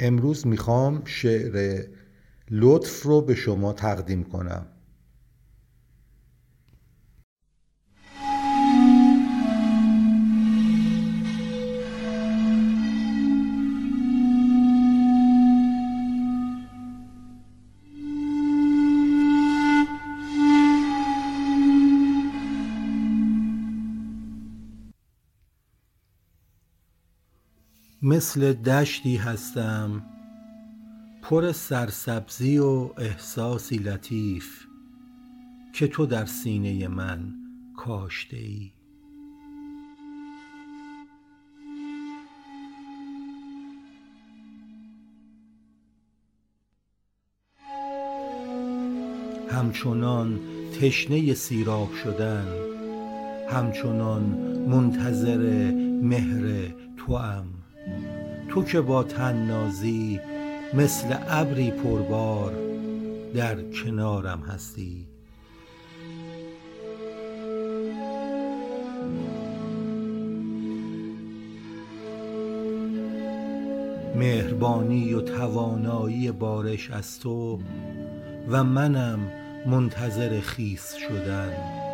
امروز می‌خوام شعر لطف رو به شما تقدیم کنم. مثل دشتی هستم پر سرسبزی و احساسی لطیف که تو در سینه من کاشته ای همچنان تشنه سیراب شدن همچنان منتظر مهر توام. تو که با طنازی مثل ابری پربار در کنارم هستی. مهربانی و توانایی بارش از تو و منم منتظر خیس شدن.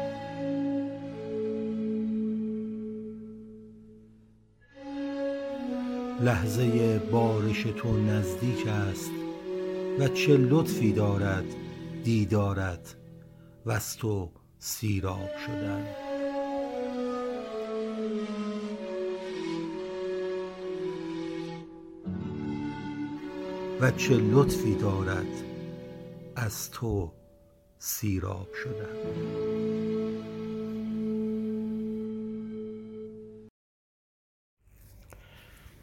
لحظه بارش تو نزدیک است و چه لطفی دارد دیدارت وز تو سیراب شدن. و چه لطفی دارد از تو سیراب شدن.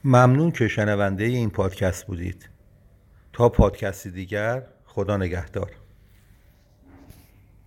ممنون که شنونده این پادکست بودید. تا پادکستی دیگر خدا نگهدار.